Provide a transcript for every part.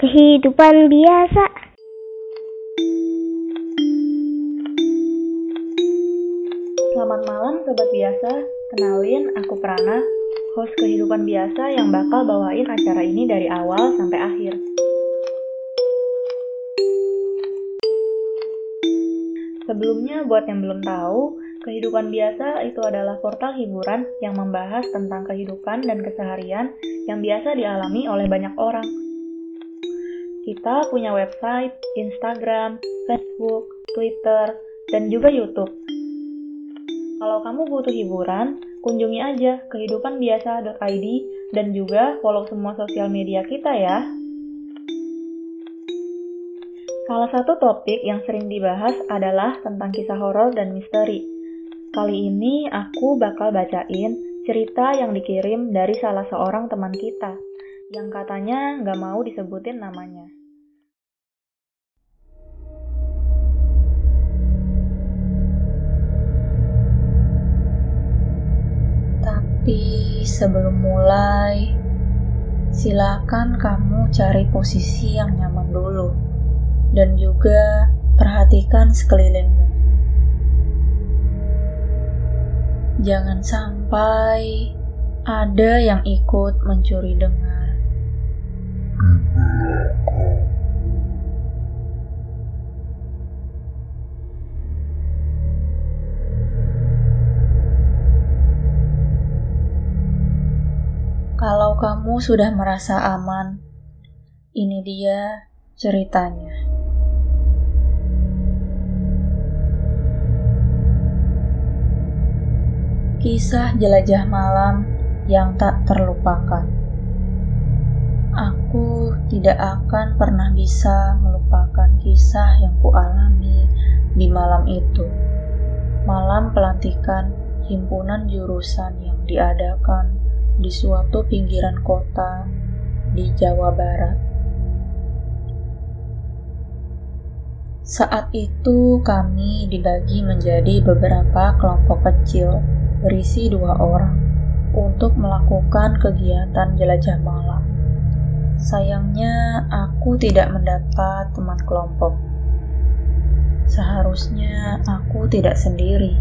kehidupan biasa. Selamat malam sobat biasa, kenalin aku Prana, host kehidupan biasa yang bakal bawain acara ini dari awal sampai akhir. Sebelumnya buat yang belum tahu, kehidupan biasa itu adalah portal hiburan yang membahas tentang kehidupan dan keseharian yang biasa dialami oleh banyak orang. Kita punya website, Instagram, Facebook, Twitter, dan juga YouTube. Kalau kamu butuh hiburan, kunjungi aja kehidupanbiasa.id dan juga follow semua sosial media kita ya. Salah satu topik yang sering dibahas adalah tentang kisah horor dan misteri. Kali ini aku bakal bacain cerita yang dikirim dari salah seorang teman kita yang katanya nggak mau disebutin namanya. Tapi sebelum mulai, silakan kamu cari posisi yang nyaman dulu dan juga perhatikan sekelilingmu. Jangan sampai ada yang ikut mencuri dengar. Kalau kamu sudah merasa aman, ini dia ceritanya. Kisah jelajah malam yang tak terlupakan. Aku tidak akan pernah bisa melupakan kisah yang kualami di malam itu. Malam pelantikan himpunan jurusan yang diadakan di suatu pinggiran kota di Jawa Barat. Saat itu kami dibagi menjadi beberapa kelompok kecil berisi dua orang untuk melakukan kegiatan jelajah malam. Sayangnya aku tidak mendapat teman kelompok. Seharusnya aku tidak sendiri,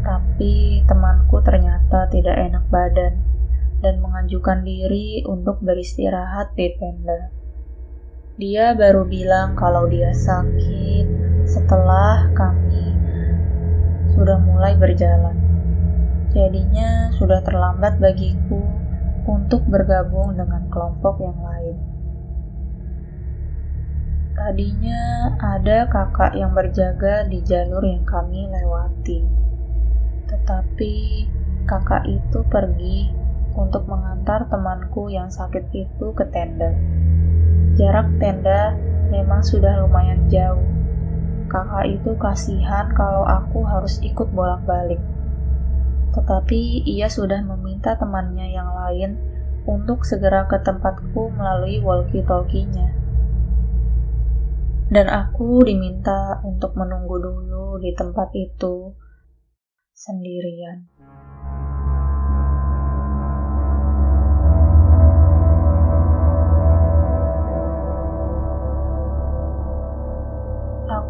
tapi temanku ternyata tidak enak badan dan mengajukan diri untuk beristirahat di tenda. Dia baru bilang kalau dia sakit setelah kami sudah mulai berjalan. Jadinya sudah terlambat bagiku untuk bergabung dengan kelompok yang lain. Tadinya ada kakak yang berjaga di jalur yang kami lewati. Tetapi kakak itu pergi untuk mengantar temanku yang sakit itu ke tenda. Jarak tenda memang sudah lumayan jauh. Kakak itu kasihan kalau aku harus ikut bolak-balik tetapi ia sudah meminta temannya yang lain untuk segera ke tempatku melalui walkie-talkie-nya. Dan aku diminta untuk menunggu dulu di tempat itu sendirian.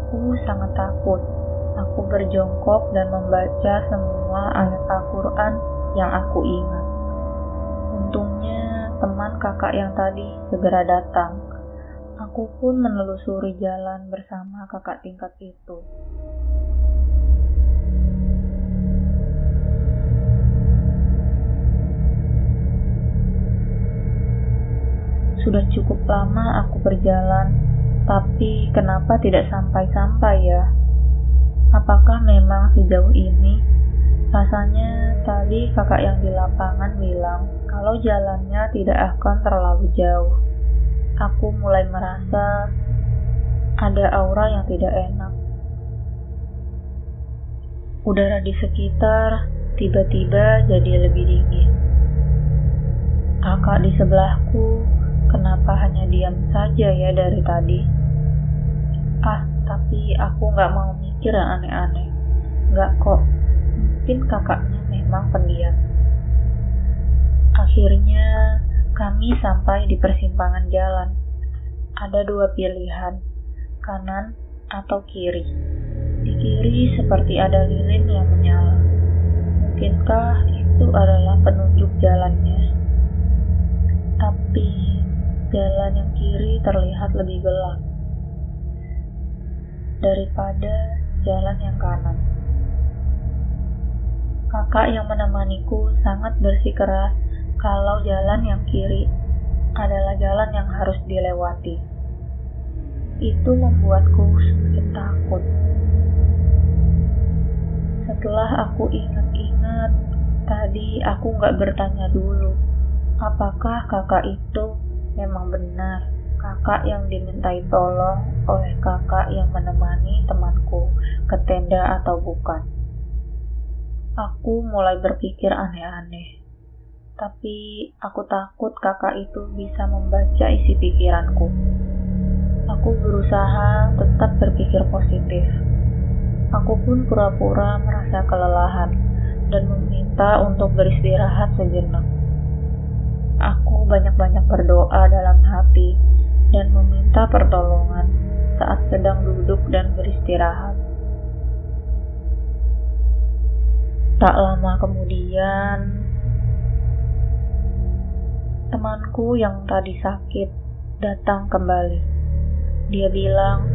Aku sangat takut Aku berjongkok dan membaca semua ayat Al-Quran yang aku ingat. Untungnya teman kakak yang tadi segera datang. Aku pun menelusuri jalan bersama kakak tingkat itu. Sudah cukup lama aku berjalan, tapi kenapa tidak sampai-sampai ya? Apakah memang sejauh ini? Rasanya tadi kakak yang di lapangan bilang kalau jalannya tidak akan terlalu jauh. Aku mulai merasa ada aura yang tidak enak. Udara di sekitar tiba-tiba jadi lebih dingin. Kakak di sebelahku, diam saja ya dari tadi? Ah, tapi aku nggak mau mikir yang aneh-aneh. Nggak kok, mungkin kakaknya memang pendiam. Akhirnya, kami sampai di persimpangan jalan. ada dua pilihan, kanan atau kiri. Di kiri seperti ada lilin yang menyala. Mungkinkah itu adalah penunjuk jalannya? Tapi jalan yang kiri terlihat lebih gelap daripada jalan yang kanan. Kakak yang menemaniku sangat bersikeras kalau jalan yang kiri adalah jalan yang harus dilewati. Itu membuatku semakin takut. Setelah aku ingat-ingat, tadi aku nggak bertanya dulu, apakah kakak itu memang benar kakak yang dimintai tolong oleh kakak yang menemani temanku ke tenda atau bukan. Aku mulai berpikir aneh-aneh. Tapi aku takut kakak itu bisa membaca isi pikiranku. Aku berusaha tetap berpikir positif. Aku pun pura-pura merasa kelelahan dan meminta untuk beristirahat sejenak. Banyak-banyak berdoa dalam hati dan meminta pertolongan saat sedang duduk dan beristirahat. Tak lama kemudian, temanku yang tadi sakit datang kembali. Dia bilang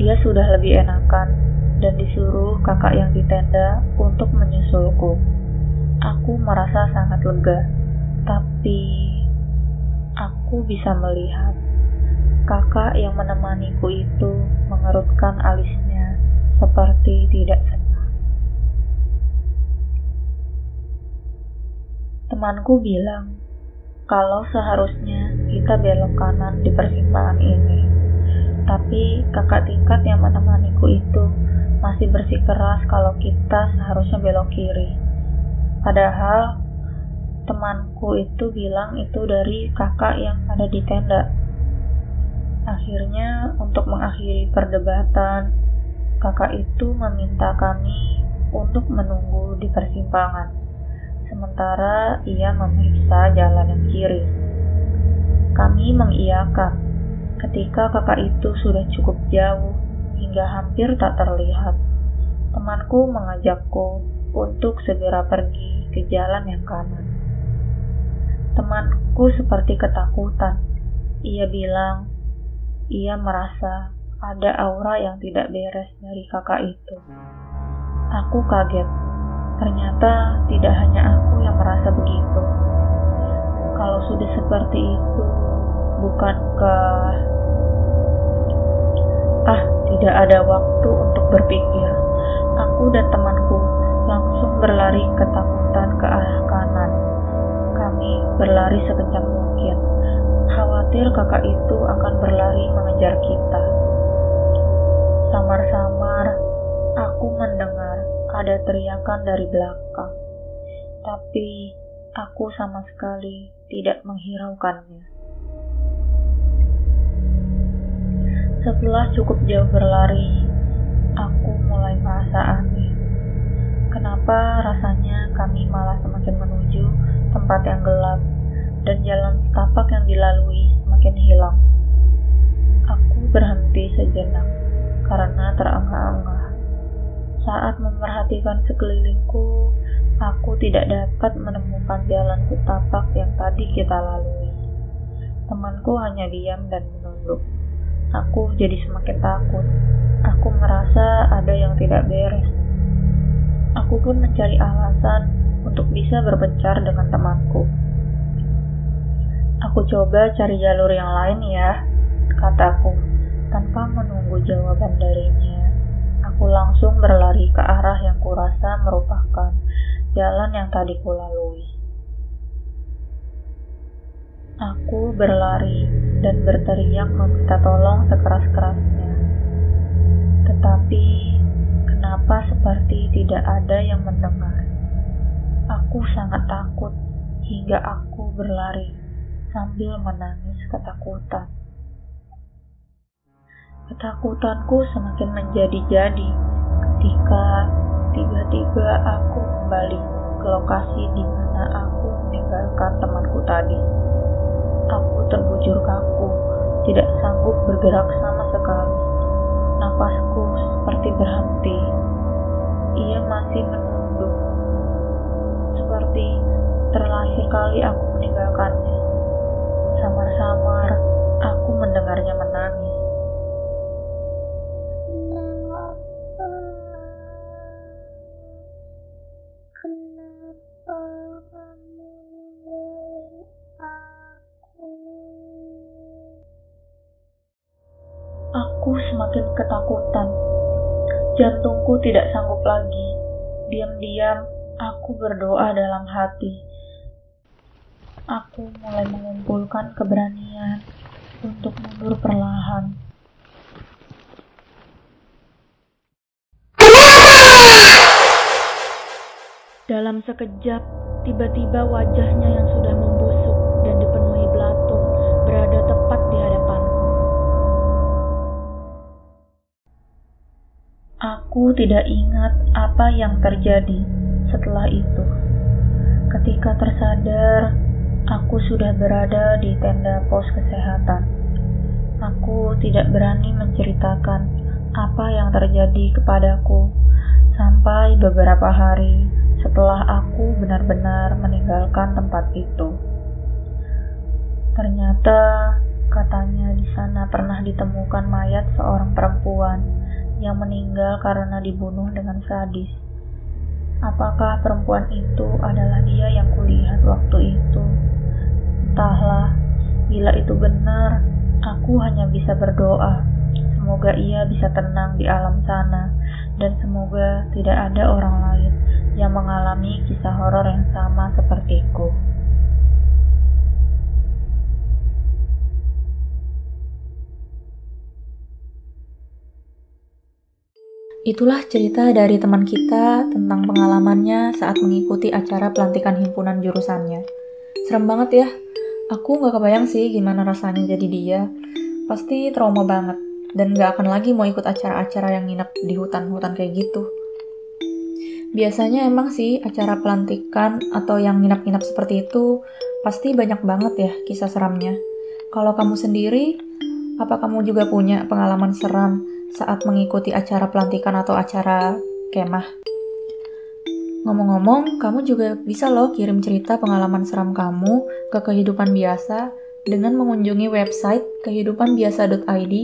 dia sudah lebih enakan dan disuruh kakak yang di tenda untuk menyusulku. Aku merasa sangat lega, tapi aku bisa melihat kakak yang menemaniku itu mengerutkan alisnya seperti tidak senang. Temanku bilang, kalau seharusnya kita belok kanan di persimpangan ini. Tapi kakak tingkat yang menemaniku itu masih bersikeras kalau kita seharusnya belok kiri. Padahal temanku itu bilang itu dari kakak yang ada di tenda. Akhirnya, untuk mengakhiri perdebatan, kakak itu meminta kami untuk menunggu di persimpangan sementara ia memeriksa jalan yang kiri. Kami mengiyakan ketika kakak itu sudah cukup jauh hingga hampir tak terlihat. Temanku mengajakku untuk segera pergi ke jalan yang kanan. Temanku seperti ketakutan. Ia bilang ia merasa ada aura yang tidak beres dari kakak itu. Aku kaget Ternyata tidak hanya aku yang merasa begitu. Kalau sudah seperti itu, bukankah ah tidak ada waktu untuk berpikir. Aku dan temanku langsung berlari ketakutan ke arah kanan. Kami berlari sekencang mungkin. Khawatir kakak itu akan berlari mengejar kita. Samar-samar, aku mendengar ada teriakan dari belakang, tapi aku sama sekali tidak menghiraukannya. Setelah cukup jauh berlari, aku mulai merasa aneh. Kenapa rasanya kami malah semakin menuju tempat yang gelap dan jalan setapak yang dilalui semakin hilang. Aku berhenti sejenak karena terengah-engah. Saat memperhatikan sekelilingku, aku tidak dapat menemukan jalan setapak yang tadi kita lalui. Temanku hanya diam dan menunduk. Aku jadi semakin takut. Aku merasa ada yang tidak beres. Aku pun mencari alasan untuk bisa berpencar dengan temanku. Aku coba cari jalur yang lain ya, kataku, tanpa menunggu jawaban darinya. Aku langsung berlari ke arah yang kurasa merupakan jalan yang tadi kulalui. Aku berlari dan berteriak meminta tolong sekeras-kerasnya. Tetapi, kenapa seperti tidak ada yang mendengar? Aku sangat takut hingga aku berlari sambil menangis ketakutan. Ketakutanku semakin menjadi-jadi ketika tiba-tiba aku kembali ke lokasi di mana aku meninggalkan temanku tadi. Aku terbujur kaku tidak sanggup bergerak sama sekali. Napasku seperti berhenti. Ia masih menunduk. Seperti terlahir kali aku meninggalkannya. Samar-samar aku mendengarnya menangis. Aku semakin ketakutan. Jantungku tidak sanggup lagi. Diam-diam, aku berdoa dalam hati. Aku mulai mengumpulkan keberanian untuk mundur perlahan. Dalam sekejap, tiba-tiba wajahnya yang sudah membusuk Aku tidak ingat apa yang terjadi setelah itu. Ketika tersadar, aku sudah berada di tenda pos kesehatan. Aku tidak berani menceritakan apa yang terjadi kepadaku sampai beberapa hari setelah aku benar-benar meninggalkan tempat itu. Ternyata katanya di sana pernah ditemukan mayat seorang perempuan yang meninggal karena dibunuh dengan sadis. Apakah perempuan itu adalah dia yang kulihat waktu itu? Entahlah, bila itu benar, aku hanya bisa berdoa. Semoga ia bisa tenang di alam sana, dan semoga tidak ada orang lain yang mengalami kisah Itulah cerita dari teman kita tentang pengalamannya saat mengikuti acara pelantikan himpunan jurusannya. Serem banget ya. Aku gak kebayang sih gimana rasanya jadi dia. Pasti trauma banget. Dan gak akan lagi mau ikut acara-acara yang nginep di hutan-hutan kayak gitu. Biasanya emang sih acara pelantikan atau yang nginep-nginep seperti itu pasti banyak banget ya kisah seramnya. Kalau kamu sendiri, apa kamu juga punya pengalaman seram saat mengikuti acara pelantikan atau acara kemah. Ngomong-ngomong, kamu juga bisa loh kirim cerita pengalaman seram kamu ke kehidupan biasa dengan mengunjungi website kehidupanbiasa.id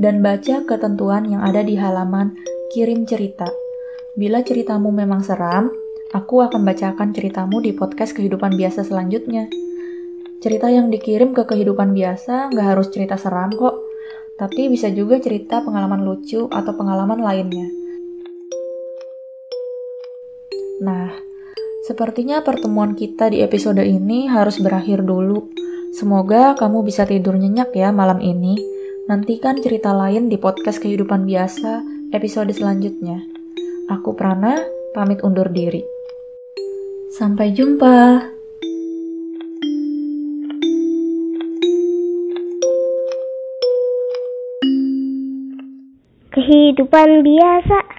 dan baca ketentuan yang ada di halaman kirim cerita. Bila ceritamu memang seram, aku akan bacakan ceritamu di podcast kehidupan biasa selanjutnya. Cerita yang dikirim ke kehidupan biasa nggak harus cerita seram kok tapi bisa juga cerita pengalaman lucu atau pengalaman lainnya. Nah, sepertinya pertemuan kita di episode ini harus berakhir dulu. Semoga kamu bisa tidur nyenyak ya malam ini. Nantikan cerita lain di podcast kehidupan biasa episode selanjutnya. Aku Prana, pamit undur diri. Sampai jumpa. Kehidupan biasa